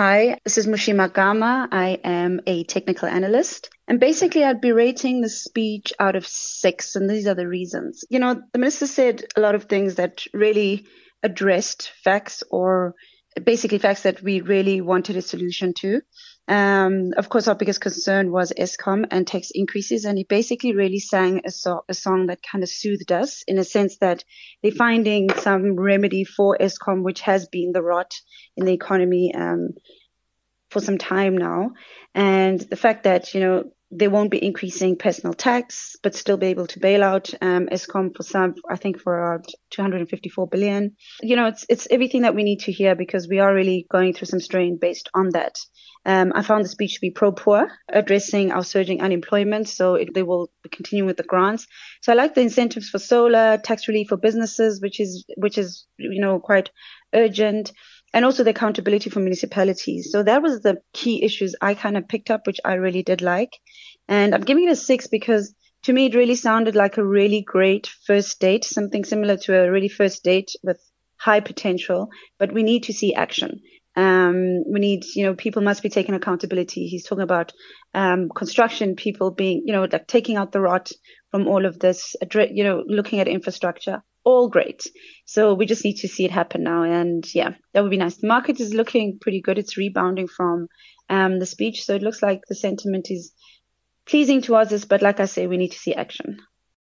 hi, this is Mushima Gama. I am a technical analyst. And basically, I'd be rating the speech out of six, and these are the reasons. You know, the minister said a lot of things that really addressed facts or basically facts that we really wanted a solution to. Um, of course, our biggest concern was Eskom and tax increases, and he basically really sang a, so- a song that kind of soothed us in a sense that they're finding some remedy for Eskom, which has been the rot in the economy um, for some time now, and the fact that you know they won't be increasing personal tax, but still be able to bail out um, Eskom for some, I think, for around 254 billion. You know, it's it's everything that we need to hear because we are really going through some strain based on that. Um, I found the speech to be pro-poor, addressing our surging unemployment, so it, they will continue with the grants. So I like the incentives for solar, tax relief for businesses, which is which is you know quite urgent and also the accountability for municipalities. So that was the key issues I kind of picked up, which I really did like. And I'm giving it a six because to me, it really sounded like a really great first date, something similar to a really first date with high potential, but we need to see action. Um, we need, you know, people must be taking accountability. He's talking about um, construction people being, you know, like taking out the rot from all of this, you know, looking at infrastructure all great. So we just need to see it happen now. And yeah, that would be nice. The market is looking pretty good. It's rebounding from um, the speech. So it looks like the sentiment is pleasing towards us. But like I say, we need to see action.